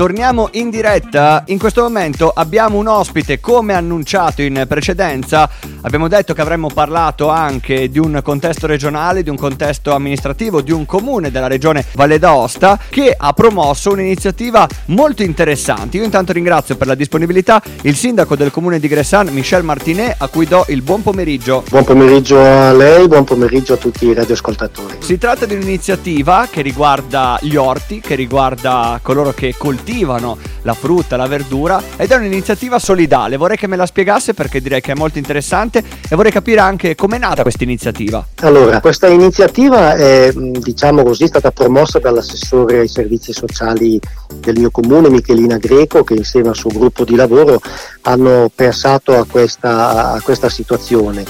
Torniamo in diretta, in questo momento abbiamo un ospite come annunciato in precedenza, abbiamo detto che avremmo parlato anche di un contesto regionale, di un contesto amministrativo, di un comune della regione Valle d'Aosta che ha promosso un'iniziativa molto interessante. Io intanto ringrazio per la disponibilità il sindaco del comune di Gressan, Michel Martinet, a cui do il buon pomeriggio. Buon pomeriggio a lei, buon pomeriggio a tutti i radioascoltatori. Si tratta di un'iniziativa che riguarda gli orti, che riguarda coloro che coltivano coltivano la frutta, la verdura ed è un'iniziativa solidale. Vorrei che me la spiegasse perché direi che è molto interessante e vorrei capire anche com'è nata questa iniziativa. Allora, questa iniziativa è diciamo così stata promossa dall'assessore ai servizi sociali del mio comune, Michelina Greco, che insieme al suo gruppo di lavoro hanno pensato a questa, a questa situazione.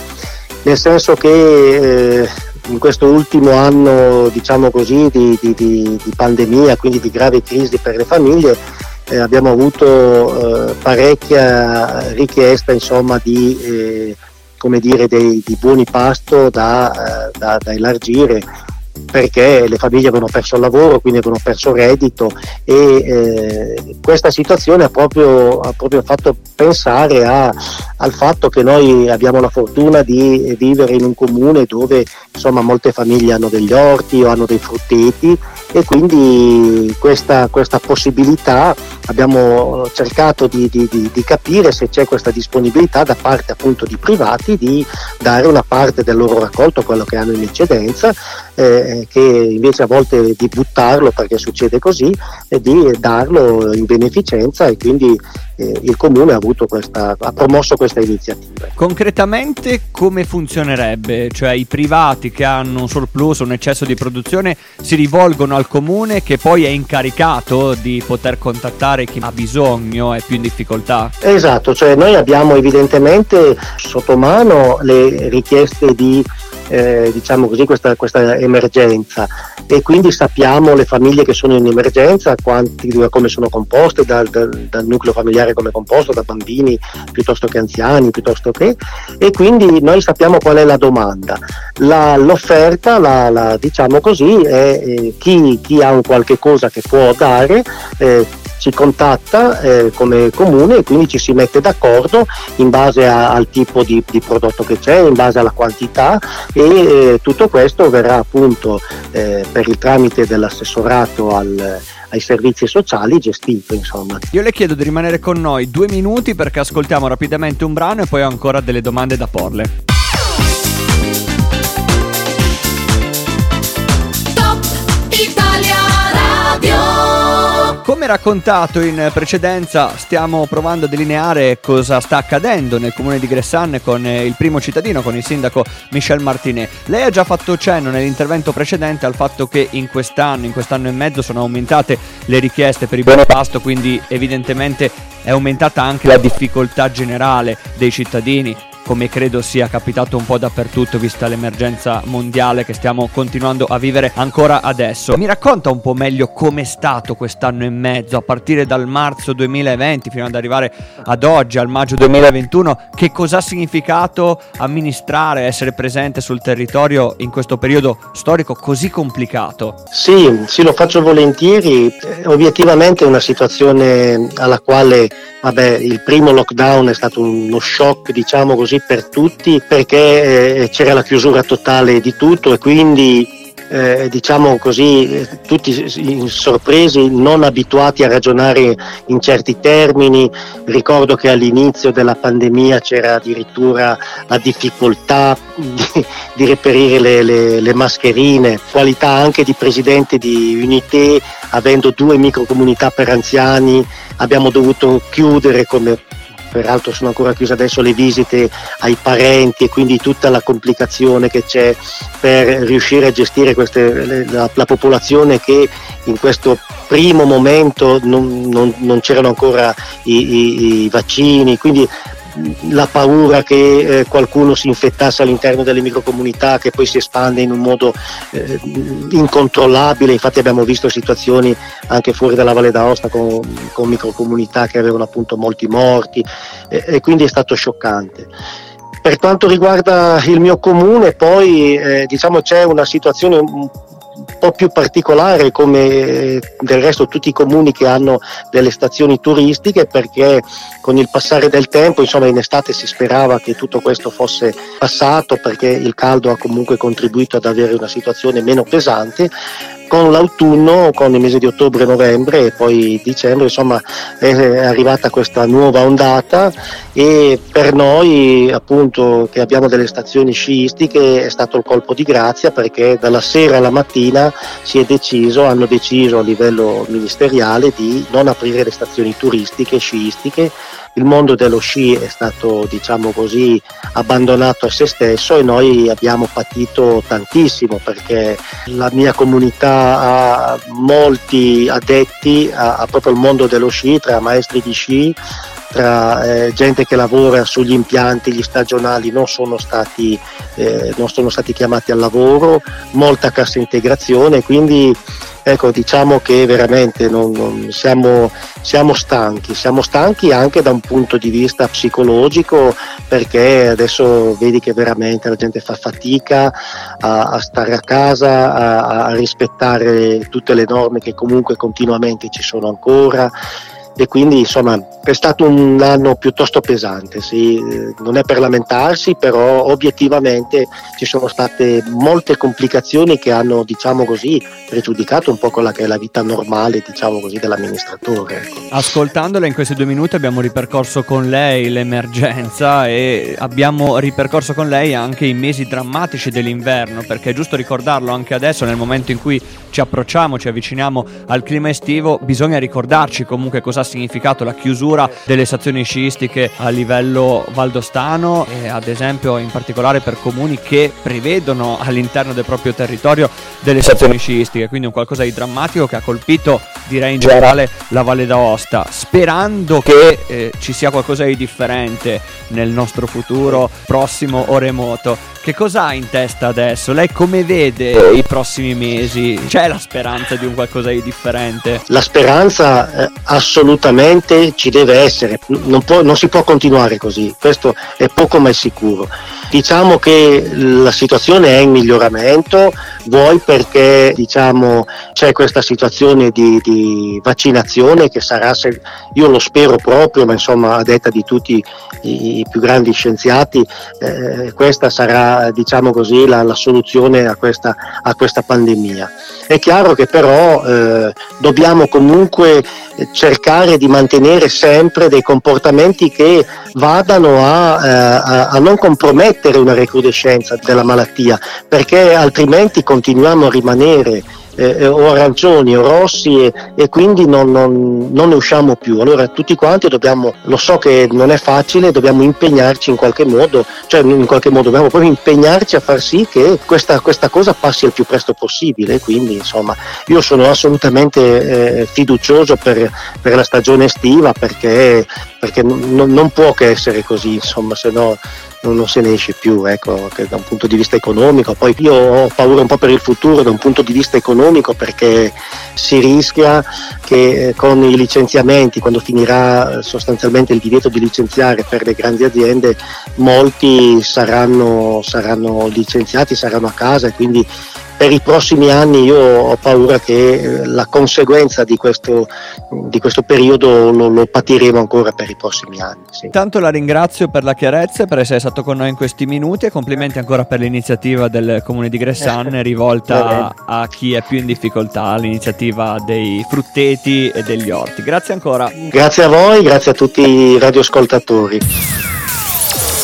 Nel senso che eh, in questo ultimo anno diciamo così, di, di, di, di, pandemia, quindi di grave crisi per le famiglie, eh, abbiamo avuto eh, parecchia richiesta insomma, di, eh, dire, dei, buoni pasto da, eh, da, da elargire perché le famiglie avevano perso il lavoro, quindi avevano perso il reddito e eh, questa situazione ha proprio, ha proprio fatto pensare a, al fatto che noi abbiamo la fortuna di vivere in un comune dove insomma, molte famiglie hanno degli orti o hanno dei frutteti e quindi questa, questa possibilità abbiamo cercato di, di, di, di, capire se c'è questa disponibilità da parte appunto di privati di dare una parte del loro raccolto, quello che hanno in eccedenza, eh, che invece a volte di buttarlo perché succede così, e di darlo in beneficenza e quindi eh, il comune ha, questa, ha, promosso questa iniziativa. Concretamente come funzionerebbe? Cioè i privati che hanno un surplus, un eccesso di produzione si rivolgono al comune che poi è incaricato di poter contattare chi ha bisogno e più in difficoltà? Esatto, cioè noi abbiamo evidentemente sotto mano le richieste di eh, diciamo così, questa, questa, emergenza e quindi sappiamo le famiglie che sono in emergenza, quanti, come sono composte, dal, dal, dal, nucleo familiare come è composto, da bambini piuttosto che anziani, piuttosto che, e quindi noi sappiamo qual è la domanda. La, l'offerta, la, la, diciamo così, è eh, chi, chi, ha un qualche cosa che può dare, eh, ci contatta eh, come comune e quindi ci si mette d'accordo in base a, al tipo di, di, prodotto che c'è, in base alla quantità e eh, tutto questo verrà appunto eh, per il tramite dell'assessorato al, ai servizi sociali gestito insomma. Io le chiedo di rimanere con noi due minuti perché ascoltiamo rapidamente un brano e poi ho ancora delle domande da porle. Come raccontato in precedenza, stiamo provando a delineare cosa sta accadendo nel comune di Gressan con il primo cittadino, con il sindaco Michel Martinet. Lei ha già fatto cenno nell'intervento precedente al fatto che in quest'anno, in quest'anno e mezzo, sono aumentate le richieste per il buon pasto, quindi evidentemente è aumentata anche la difficoltà generale dei cittadini come credo sia capitato un po' dappertutto vista l'emergenza mondiale che stiamo continuando a vivere ancora adesso. Mi racconta un po' meglio com'è stato quest'anno e mezzo, a partire dal marzo 2020 fino ad arrivare ad oggi, al maggio 2021, che cosa ha significato amministrare, essere presente sul territorio in questo periodo storico così complicato? Sì, sì, lo faccio volentieri. Obiettivamente è una situazione alla quale Vabbè, il primo lockdown è stato uno shock, diciamo così, per tutti perché eh, c'era la chiusura totale di tutto e quindi eh, diciamo così, tutti sorpresi, non abituati a ragionare in certi termini. Ricordo che all'inizio della pandemia c'era addirittura la difficoltà di, di reperire le, le, le, mascherine, qualità anche di presidente di Unité, avendo due microcomunità per anziani, abbiamo dovuto chiudere come peraltro sono ancora chiuse adesso le visite ai parenti e quindi tutta la complicazione che c'è per riuscire a gestire queste, la, la, popolazione che in questo primo momento non, non, non c'erano ancora i, i, i vaccini, quindi la paura che eh, qualcuno si infettasse all'interno delle microcomunità che poi si espande in un modo eh, incontrollabile, infatti abbiamo visto situazioni anche fuori dalla Valle d'Aosta con, con microcomunità che avevano appunto molti morti eh, e quindi è stato scioccante. Per quanto riguarda il mio comune, poi eh, diciamo c'è una situazione un po' più particolare come del resto tutti i comuni che hanno delle stazioni turistiche perché con il passare del tempo, insomma in estate si sperava che tutto questo fosse passato perché il caldo ha comunque contribuito ad avere una situazione meno pesante, con l'autunno, con il mese di ottobre, novembre e poi dicembre, insomma è arrivata questa nuova ondata e per noi appunto che abbiamo delle stazioni sciistiche è stato il colpo di grazia perché dalla sera alla mattina si è deciso, hanno deciso a livello ministeriale di non aprire le stazioni turistiche sciistiche il mondo dello sci è stato diciamo così abbandonato a se stesso e noi abbiamo patito tantissimo perché la mia comunità ha molti addetti a, a proprio il mondo dello sci tra maestri di sci tra eh, gente che lavora sugli impianti, gli stagionali non sono stati, eh, non sono stati chiamati al lavoro, molta cassa integrazione, quindi ecco, diciamo che veramente non, non siamo, siamo, stanchi, siamo stanchi anche da un punto di vista psicologico perché adesso vedi che veramente la gente fa fatica a, a stare a casa, a, a rispettare tutte le norme che comunque continuamente ci sono ancora e quindi insomma è stato un anno piuttosto pesante, sì. non è per lamentarsi, però obiettivamente ci sono state molte complicazioni che hanno diciamo così pregiudicato un po' quella che è la vita normale diciamo così dell'amministratore. Ecco. Ascoltandola in questi due minuti abbiamo ripercorso con lei l'emergenza e abbiamo ripercorso con lei anche i mesi drammatici dell'inverno perché è giusto ricordarlo anche adesso nel momento in cui ci approcciamo, ci avviciniamo al clima estivo bisogna ricordarci comunque cosa significato la chiusura delle stazioni sciistiche a livello valdostano e ad esempio in particolare per comuni che prevedono all'interno del proprio territorio delle stazioni sciistiche, quindi un qualcosa di drammatico che ha colpito direi in generale la Valle d'Aosta, sperando che eh, ci sia qualcosa di differente nel nostro futuro prossimo o remoto. Che cosa ha in testa adesso? Lei come vede i prossimi mesi? C'è la speranza di un qualcosa di differente? La speranza eh, assolutamente ci deve essere, non, può, non si può continuare così, questo è poco ma è sicuro. Diciamo che la situazione è in miglioramento, vuoi perché diciamo, c'è questa situazione di, di, vaccinazione che sarà, io lo spero proprio, ma insomma a detta di tutti i, più grandi scienziati, eh, questa sarà diciamo così, la, la soluzione a questa, a questa, pandemia. È chiaro che però eh, dobbiamo comunque cercare di mantenere sempre dei comportamenti che vadano a, eh, a, non compromettere una recrudescenza della malattia, perché altrimenti continuiamo a rimanere eh, o arancioni o rossi e, e quindi non, non, non, ne usciamo più. Allora tutti quanti dobbiamo, lo so che non è facile, dobbiamo impegnarci in qualche modo, cioè in qualche modo dobbiamo proprio impegnarci a far sì che questa, questa cosa passi il più presto possibile. Quindi insomma io sono assolutamente eh, fiducioso per, per, la stagione estiva perché, perché non, non può che essere così, insomma, se no non, non, se ne esce più, ecco, da un punto di vista economico. Poi io ho paura un po' per il futuro da un punto di vista economico perché si rischia che eh, con i licenziamenti, quando finirà sostanzialmente il divieto di licenziare per le grandi aziende, molti saranno, saranno licenziati, saranno a casa e quindi per i prossimi anni io ho paura che eh, la conseguenza di questo, di questo periodo lo, lo, patiremo ancora per i prossimi anni. Sì. Tanto la ringrazio per la chiarezza e per essere stato con noi in questi minuti e complimenti ancora per l'iniziativa del comune di Gressan rivolta a chi è più in difficoltà, l'iniziativa dei frutteti e degli orti. Grazie ancora. Grazie a voi, grazie a tutti i radioascoltatori.